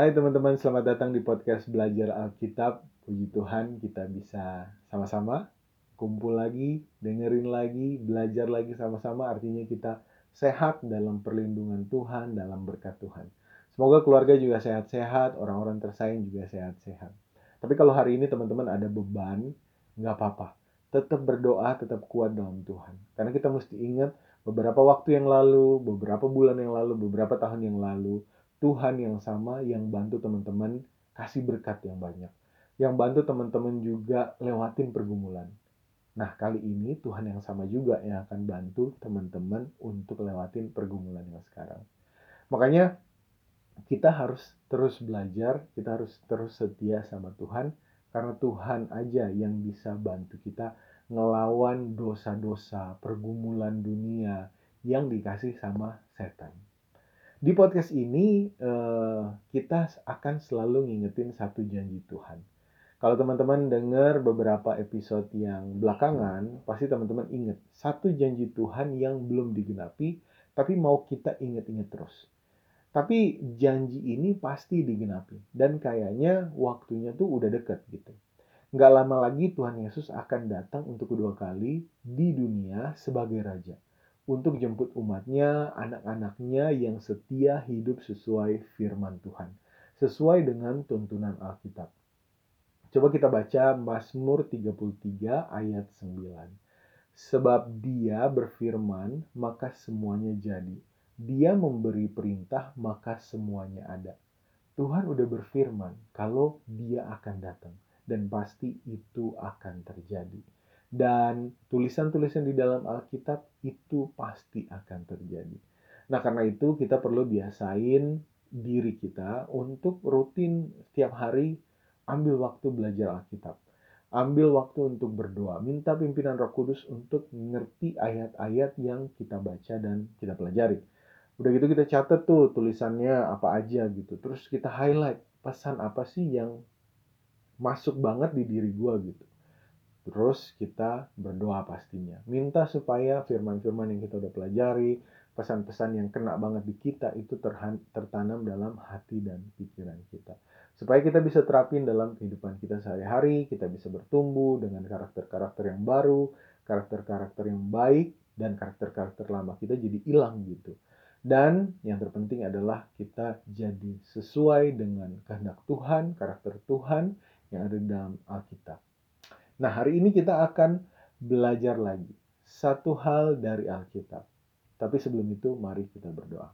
Hai teman-teman, selamat datang di podcast Belajar Alkitab. Puji Tuhan kita bisa sama-sama kumpul lagi, dengerin lagi, belajar lagi sama-sama. Artinya kita sehat dalam perlindungan Tuhan, dalam berkat Tuhan. Semoga keluarga juga sehat-sehat, orang-orang tersayang juga sehat-sehat. Tapi kalau hari ini teman-teman ada beban, nggak apa-apa. Tetap berdoa, tetap kuat dalam Tuhan. Karena kita mesti ingat beberapa waktu yang lalu, beberapa bulan yang lalu, beberapa tahun yang lalu, Tuhan yang sama yang bantu teman-teman kasih berkat yang banyak. Yang bantu teman-teman juga lewatin pergumulan. Nah, kali ini Tuhan yang sama juga yang akan bantu teman-teman untuk lewatin pergumulan yang sekarang. Makanya kita harus terus belajar, kita harus terus setia sama Tuhan karena Tuhan aja yang bisa bantu kita ngelawan dosa-dosa pergumulan dunia yang dikasih sama setan. Di podcast ini uh, kita akan selalu ngingetin satu janji Tuhan. Kalau teman-teman dengar beberapa episode yang belakangan, pasti teman-teman ingat satu janji Tuhan yang belum digenapi, tapi mau kita ingat-ingat terus. Tapi janji ini pasti digenapi dan kayaknya waktunya tuh udah deket gitu. Nggak lama lagi Tuhan Yesus akan datang untuk kedua kali di dunia sebagai Raja untuk jemput umatnya, anak-anaknya yang setia hidup sesuai firman Tuhan. Sesuai dengan tuntunan Alkitab. Coba kita baca Mazmur 33 ayat 9. Sebab dia berfirman, maka semuanya jadi. Dia memberi perintah, maka semuanya ada. Tuhan udah berfirman kalau dia akan datang. Dan pasti itu akan terjadi dan tulisan-tulisan di dalam Alkitab itu pasti akan terjadi. Nah, karena itu kita perlu biasain diri kita untuk rutin setiap hari ambil waktu belajar Alkitab. Ambil waktu untuk berdoa, minta pimpinan Roh Kudus untuk mengerti ayat-ayat yang kita baca dan kita pelajari. Udah gitu kita catat tuh tulisannya apa aja gitu. Terus kita highlight pesan apa sih yang masuk banget di diri gua gitu Terus kita berdoa pastinya. Minta supaya firman-firman yang kita udah pelajari, pesan-pesan yang kena banget di kita itu tertanam dalam hati dan pikiran kita. Supaya kita bisa terapin dalam kehidupan kita sehari-hari, kita bisa bertumbuh dengan karakter-karakter yang baru, karakter-karakter yang baik, dan karakter-karakter lama kita jadi hilang gitu. Dan yang terpenting adalah kita jadi sesuai dengan kehendak Tuhan, karakter Tuhan yang ada dalam Alkitab. Nah, hari ini kita akan belajar lagi satu hal dari Alkitab. Tapi sebelum itu, mari kita berdoa.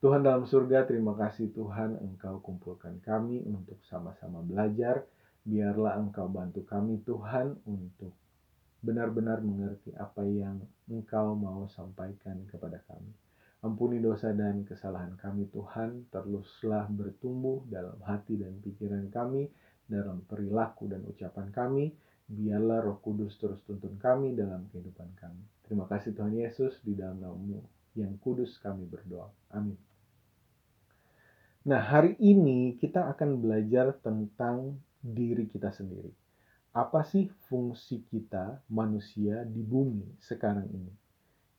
Tuhan dalam surga, terima kasih Tuhan Engkau kumpulkan kami untuk sama-sama belajar. Biarlah Engkau bantu kami Tuhan untuk benar-benar mengerti apa yang Engkau mau sampaikan kepada kami. Ampuni dosa dan kesalahan kami Tuhan, teruslah bertumbuh dalam hati dan pikiran kami, dalam perilaku dan ucapan kami, biarlah roh kudus terus tuntun kami dalam kehidupan kami. Terima kasih Tuhan Yesus, di dalam namamu yang kudus kami berdoa. Amin. Nah, hari ini kita akan belajar tentang diri kita sendiri. Apa sih fungsi kita manusia di bumi sekarang ini?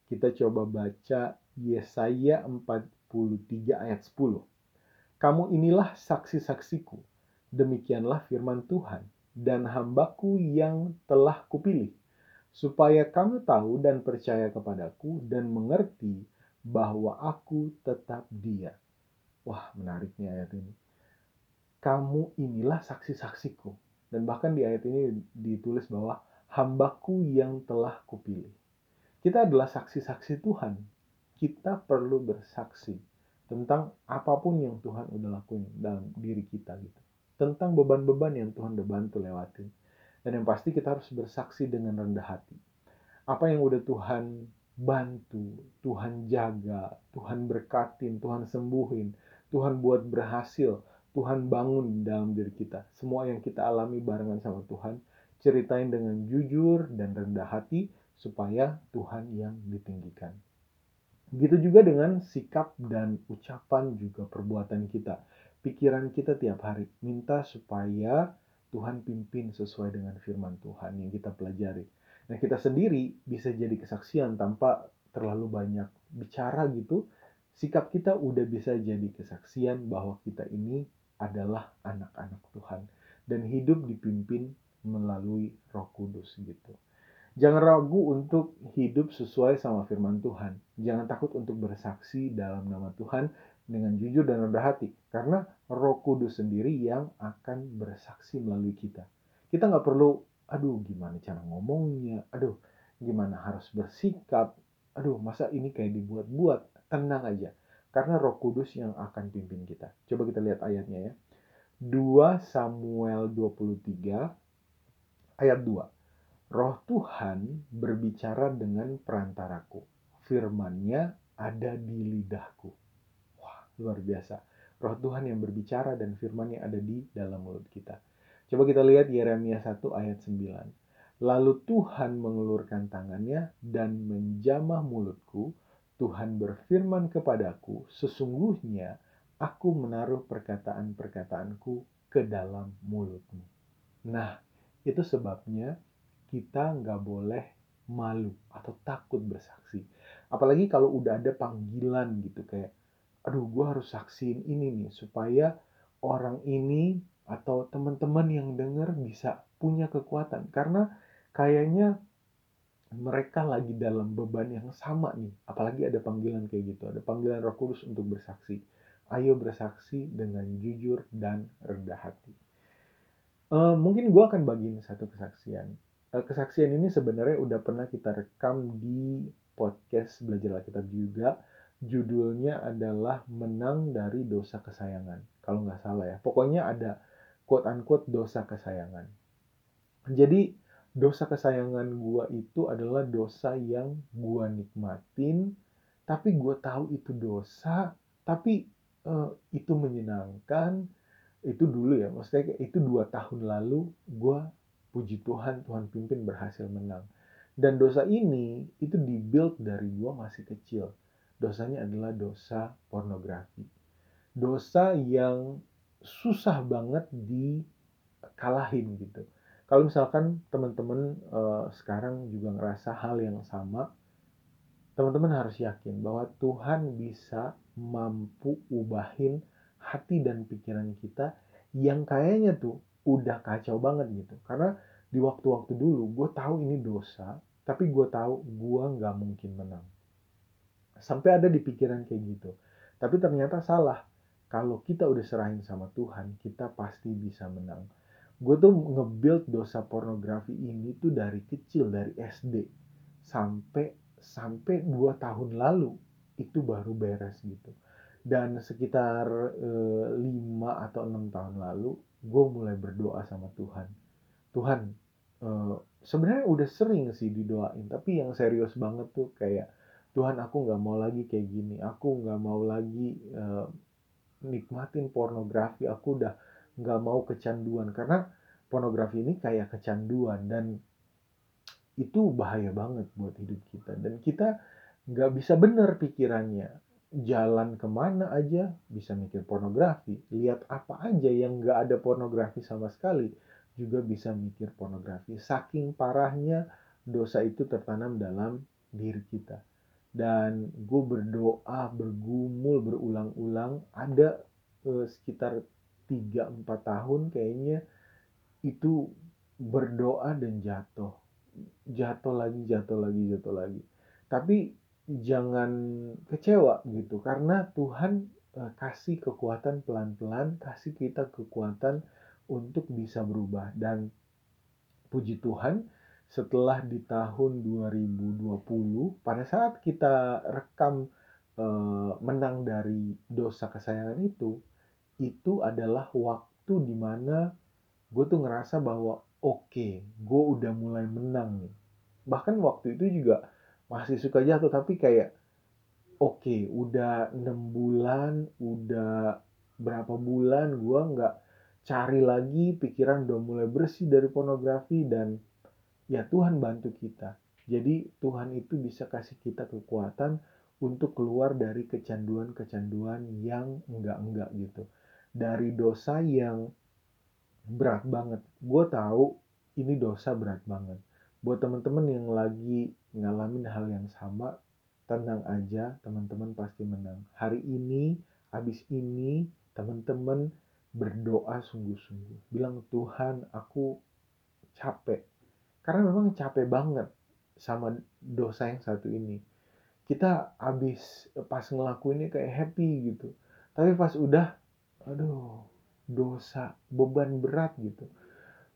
Kita coba baca Yesaya 43 ayat 10. Kamu inilah saksi-saksiku Demikianlah firman Tuhan, dan hambaku yang telah kupilih, supaya kamu tahu dan percaya kepadaku dan mengerti bahwa aku tetap dia. Wah, menariknya ayat ini. Kamu inilah saksi-saksiku. Dan bahkan di ayat ini ditulis bahwa hambaku yang telah kupilih. Kita adalah saksi-saksi Tuhan. Kita perlu bersaksi tentang apa pun yang Tuhan udah lakuin dalam diri kita gitu tentang beban-beban yang Tuhan udah bantu lewatin. Dan yang pasti kita harus bersaksi dengan rendah hati. Apa yang udah Tuhan bantu, Tuhan jaga, Tuhan berkatin, Tuhan sembuhin, Tuhan buat berhasil, Tuhan bangun dalam diri kita. Semua yang kita alami barengan sama Tuhan, ceritain dengan jujur dan rendah hati supaya Tuhan yang ditinggikan. Begitu juga dengan sikap dan ucapan juga perbuatan kita pikiran kita tiap hari. Minta supaya Tuhan pimpin sesuai dengan firman Tuhan yang kita pelajari. Nah, kita sendiri bisa jadi kesaksian tanpa terlalu banyak bicara gitu, sikap kita udah bisa jadi kesaksian bahwa kita ini adalah anak-anak Tuhan dan hidup dipimpin melalui Roh Kudus gitu. Jangan ragu untuk hidup sesuai sama firman Tuhan. Jangan takut untuk bersaksi dalam nama Tuhan dengan jujur dan rendah hati. Karena roh kudus sendiri yang akan bersaksi melalui kita. Kita nggak perlu, aduh gimana cara ngomongnya, aduh gimana harus bersikap, aduh masa ini kayak dibuat-buat. Tenang aja. Karena roh kudus yang akan pimpin kita. Coba kita lihat ayatnya ya. 2 Samuel 23 ayat 2. Roh Tuhan berbicara dengan perantaraku. Firmannya ada di lidahku. Luar biasa. Roh Tuhan yang berbicara dan firmannya ada di dalam mulut kita. Coba kita lihat Yeremia 1 ayat 9. Lalu Tuhan mengelurkan tangannya dan menjamah mulutku. Tuhan berfirman kepadaku, sesungguhnya aku menaruh perkataan-perkataanku ke dalam mulutmu. Nah, itu sebabnya kita nggak boleh malu atau takut bersaksi. Apalagi kalau udah ada panggilan gitu kayak, aduh gue harus saksiin ini nih supaya orang ini atau teman-teman yang denger bisa punya kekuatan. Karena kayaknya mereka lagi dalam beban yang sama nih. Apalagi ada panggilan kayak gitu. Ada panggilan roh kudus untuk bersaksi. Ayo bersaksi dengan jujur dan rendah hati. Uh, mungkin gue akan bagiin satu kesaksian Eh, kesaksian ini sebenarnya udah pernah kita rekam di podcast belajar Alkitab juga. Judulnya adalah menang dari dosa kesayangan. Kalau nggak salah ya. Pokoknya ada quote unquote dosa kesayangan. Jadi dosa kesayangan gua itu adalah dosa yang gua nikmatin, tapi gua tahu itu dosa, tapi uh, itu menyenangkan. Itu dulu ya, maksudnya itu dua tahun lalu gua puji Tuhan, Tuhan pimpin berhasil menang. Dan dosa ini itu dibuild dari gua masih kecil. Dosanya adalah dosa pornografi. Dosa yang susah banget dikalahin gitu. Kalau misalkan teman-teman uh, sekarang juga ngerasa hal yang sama, teman-teman harus yakin bahwa Tuhan bisa mampu ubahin hati dan pikiran kita yang kayaknya tuh udah kacau banget gitu karena di waktu-waktu dulu gue tahu ini dosa tapi gue tahu gue nggak mungkin menang sampai ada di pikiran kayak gitu. Tapi ternyata salah. Kalau kita udah serahin sama Tuhan kita pasti bisa menang. Gue tuh nge-build dosa pornografi ini tuh dari kecil dari SD sampai sampai dua tahun lalu itu baru beres gitu. Dan sekitar e, atau enam tahun lalu gue mulai berdoa sama Tuhan. Tuhan, uh, sebenarnya udah sering sih didoain, tapi yang serius banget tuh kayak Tuhan aku nggak mau lagi kayak gini, aku nggak mau lagi uh, nikmatin pornografi, aku udah nggak mau kecanduan. Karena pornografi ini kayak kecanduan dan itu bahaya banget buat hidup kita. Dan kita nggak bisa bener pikirannya. Jalan ke mana aja bisa mikir pornografi. Lihat apa aja yang nggak ada pornografi sama sekali juga bisa mikir pornografi. Saking parahnya dosa itu tertanam dalam diri kita dan gue berdoa bergumul berulang-ulang. Ada eh, sekitar 3-4 tahun kayaknya itu berdoa dan jatuh. Jatuh lagi jatuh lagi jatuh lagi. Tapi jangan kecewa gitu karena Tuhan uh, kasih kekuatan pelan-pelan, kasih kita kekuatan untuk bisa berubah. Dan puji Tuhan setelah di tahun 2020 pada saat kita rekam uh, menang dari dosa kesayangan itu itu adalah waktu di mana gue tuh ngerasa bahwa oke okay, gue udah mulai menang nih. Bahkan waktu itu juga masih suka jatuh tapi kayak oke okay, udah enam bulan udah berapa bulan gue nggak cari lagi pikiran udah mulai bersih dari pornografi dan ya Tuhan bantu kita jadi Tuhan itu bisa kasih kita kekuatan untuk keluar dari kecanduan-kecanduan yang enggak-enggak gitu dari dosa yang berat banget gue tahu ini dosa berat banget buat teman-teman yang lagi ngalamin hal yang sama tenang aja, teman-teman pasti menang. Hari ini, habis ini, teman-teman berdoa sungguh-sungguh. Bilang, Tuhan, aku capek. Karena memang capek banget sama dosa yang satu ini. Kita habis pas ngelakuinnya kayak happy gitu. Tapi pas udah, aduh, dosa, beban berat gitu.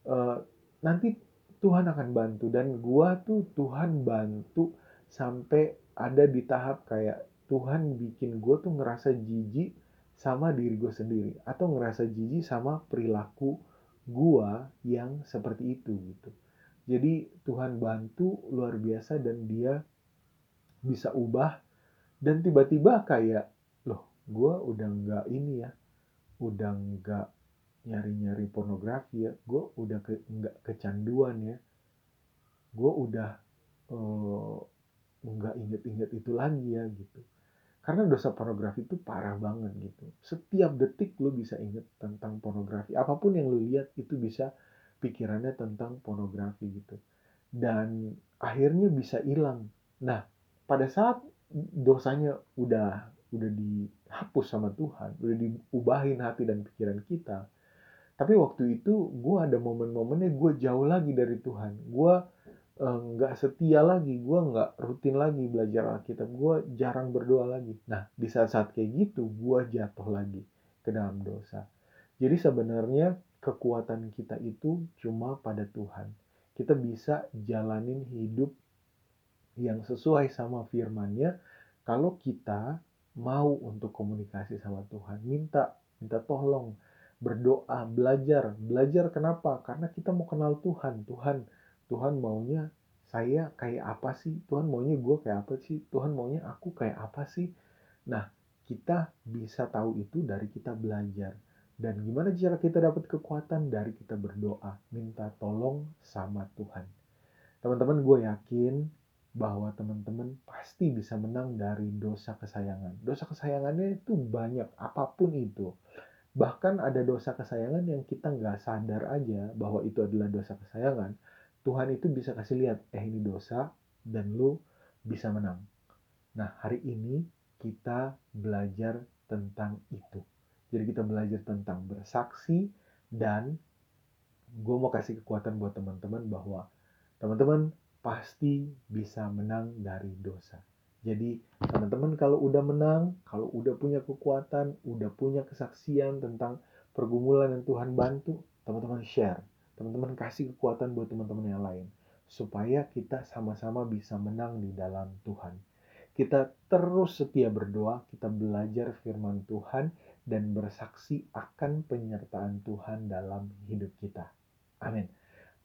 Uh, nanti Tuhan akan bantu dan gua tuh Tuhan bantu sampai ada di tahap kayak Tuhan bikin gue tuh ngerasa jijik sama diri gue sendiri atau ngerasa jijik sama perilaku gue yang seperti itu gitu. Jadi Tuhan bantu luar biasa dan dia bisa ubah. Dan tiba-tiba kayak loh gue udah nggak ini ya udah nggak nyari-nyari pornografi ya gue udah ke, nggak kecanduan ya. Gue udah uh, nggak inget-inget itu lagi ya gitu. Karena dosa pornografi itu parah banget gitu. Setiap detik lo bisa inget tentang pornografi apa pun yang lo lihat itu bisa pikirannya tentang pornografi gitu. Dan akhirnya bisa hilang. Nah pada saat dosanya udah udah dihapus sama Tuhan udah diubahin hati dan pikiran kita tapi waktu itu gue ada momen-momennya gue jauh lagi dari Tuhan. Gue eh, nggak setia lagi gue nggak rutin lagi belajar Alkitab gue jarang berdoa lagi. Nah di saat-saat kayak gitu gue jatuh lagi ke dalam dosa. Jadi sebenarnya kekuatan kita itu cuma pada Tuhan kita bisa jalanin hidup yang sesuai sama firmannya kalau kita mau untuk komunikasi sama Tuhan minta minta tolong berdoa, belajar. Belajar kenapa? Karena kita mau kenal Tuhan. Tuhan, Tuhan maunya saya kayak apa sih? Tuhan maunya gue kayak apa sih? Tuhan maunya aku kayak apa sih? Nah, kita bisa tahu itu dari kita belajar. Dan gimana cara kita dapat kekuatan? Dari kita berdoa, minta tolong sama Tuhan. Teman-teman, gue yakin bahwa teman-teman pasti bisa menang dari dosa kesayangan. Dosa kesayangannya itu banyak, apa pun itu. Bahkan ada dosa kesayangan yang kita nggak sadar aja bahwa itu adalah dosa kesayangan. Tuhan itu bisa kasih lihat, eh ini dosa dan lu bisa menang. Nah hari ini kita belajar tentang itu. Jadi kita belajar tentang bersaksi dan gue mau kasih kekuatan buat teman-teman bahwa teman-teman pasti bisa menang dari dosa. Jadi teman-teman kalau udah menang, kalau udah punya kekuatan, udah punya kesaksian tentang pergumulan yang Tuhan bantu, teman-teman share. Teman-teman kasih kekuatan buat teman-teman yang lain. Supaya kita sama-sama bisa menang di dalam Tuhan. Kita terus setia berdoa, kita belajar firman Tuhan, dan bersaksi akan penyertaan Tuhan dalam hidup kita. Amin.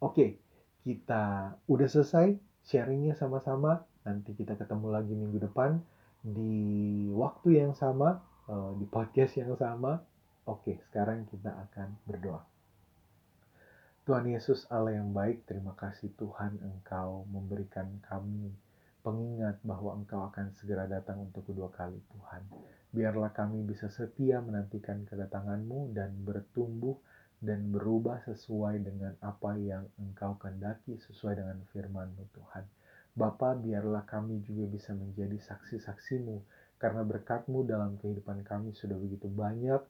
Oke, kita udah selesai sharingnya sama-sama. Nanti kita ketemu lagi minggu depan di waktu yang sama, eh, di podcast yang sama. Oke, sekarang kita akan berdoa. Tuhan Yesus Allah yang baik, terima kasih Tuhan Engkau memberikan kami pengingat bahwa Engkau akan segera datang untuk kedua kali Tuhan. Biarlah kami bisa setia menantikan kedatanganmu dan bertumbuh dan berubah sesuai dengan apa yang Engkau kehendaki sesuai dengan firman-Mu Tuhan. Bapa, biarlah kami juga bisa menjadi saksi-saksimu, karena berkatmu dalam kehidupan kami sudah begitu banyak.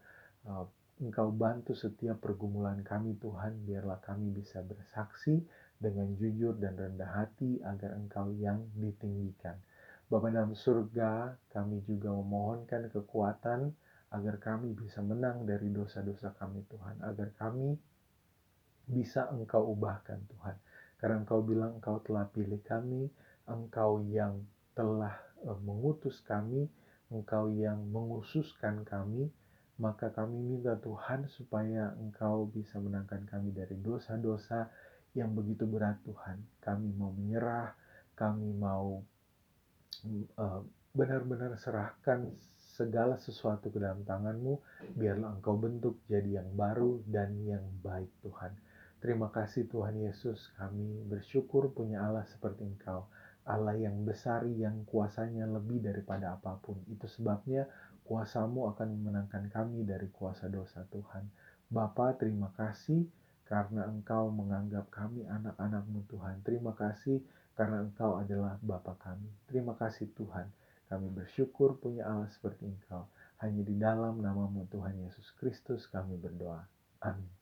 Uh, engkau bantu setiap pergumulan kami Tuhan, biarlah kami bisa bersaksi dengan jujur dan rendah hati agar Engkau yang ditinggikan. Bapa dalam surga, kami juga memohonkan kekuatan agar kami bisa menang dari dosa-dosa kami Tuhan, agar kami bisa Engkau ubahkan Tuhan. Karena engkau bilang engkau telah pilih kami, engkau yang telah uh, mengutus kami, engkau yang mengususkan kami, maka kami minta Tuhan supaya engkau bisa menangkan kami dari dosa-dosa yang begitu berat Tuhan. Kami mau menyerah, kami mau uh, benar-benar serahkan segala sesuatu ke dalam tanganmu, biarlah engkau bentuk jadi yang baru dan yang baik Tuhan. Terima kasih Tuhan Yesus, kami bersyukur punya Allah seperti Engkau. Allah yang besar, yang kuasanya lebih daripada apa pun. Itu sebabnya kuasamu akan memenangkan kami dari kuasa dosa Tuhan. Bapa, terima kasih karena Engkau menganggap kami anak-anakmu Tuhan. Terima kasih karena Engkau adalah Bapa kami. Terima kasih Tuhan. Kami bersyukur punya Allah seperti Engkau. Hanya di dalam namamu Tuhan Yesus Kristus kami berdoa. Amin.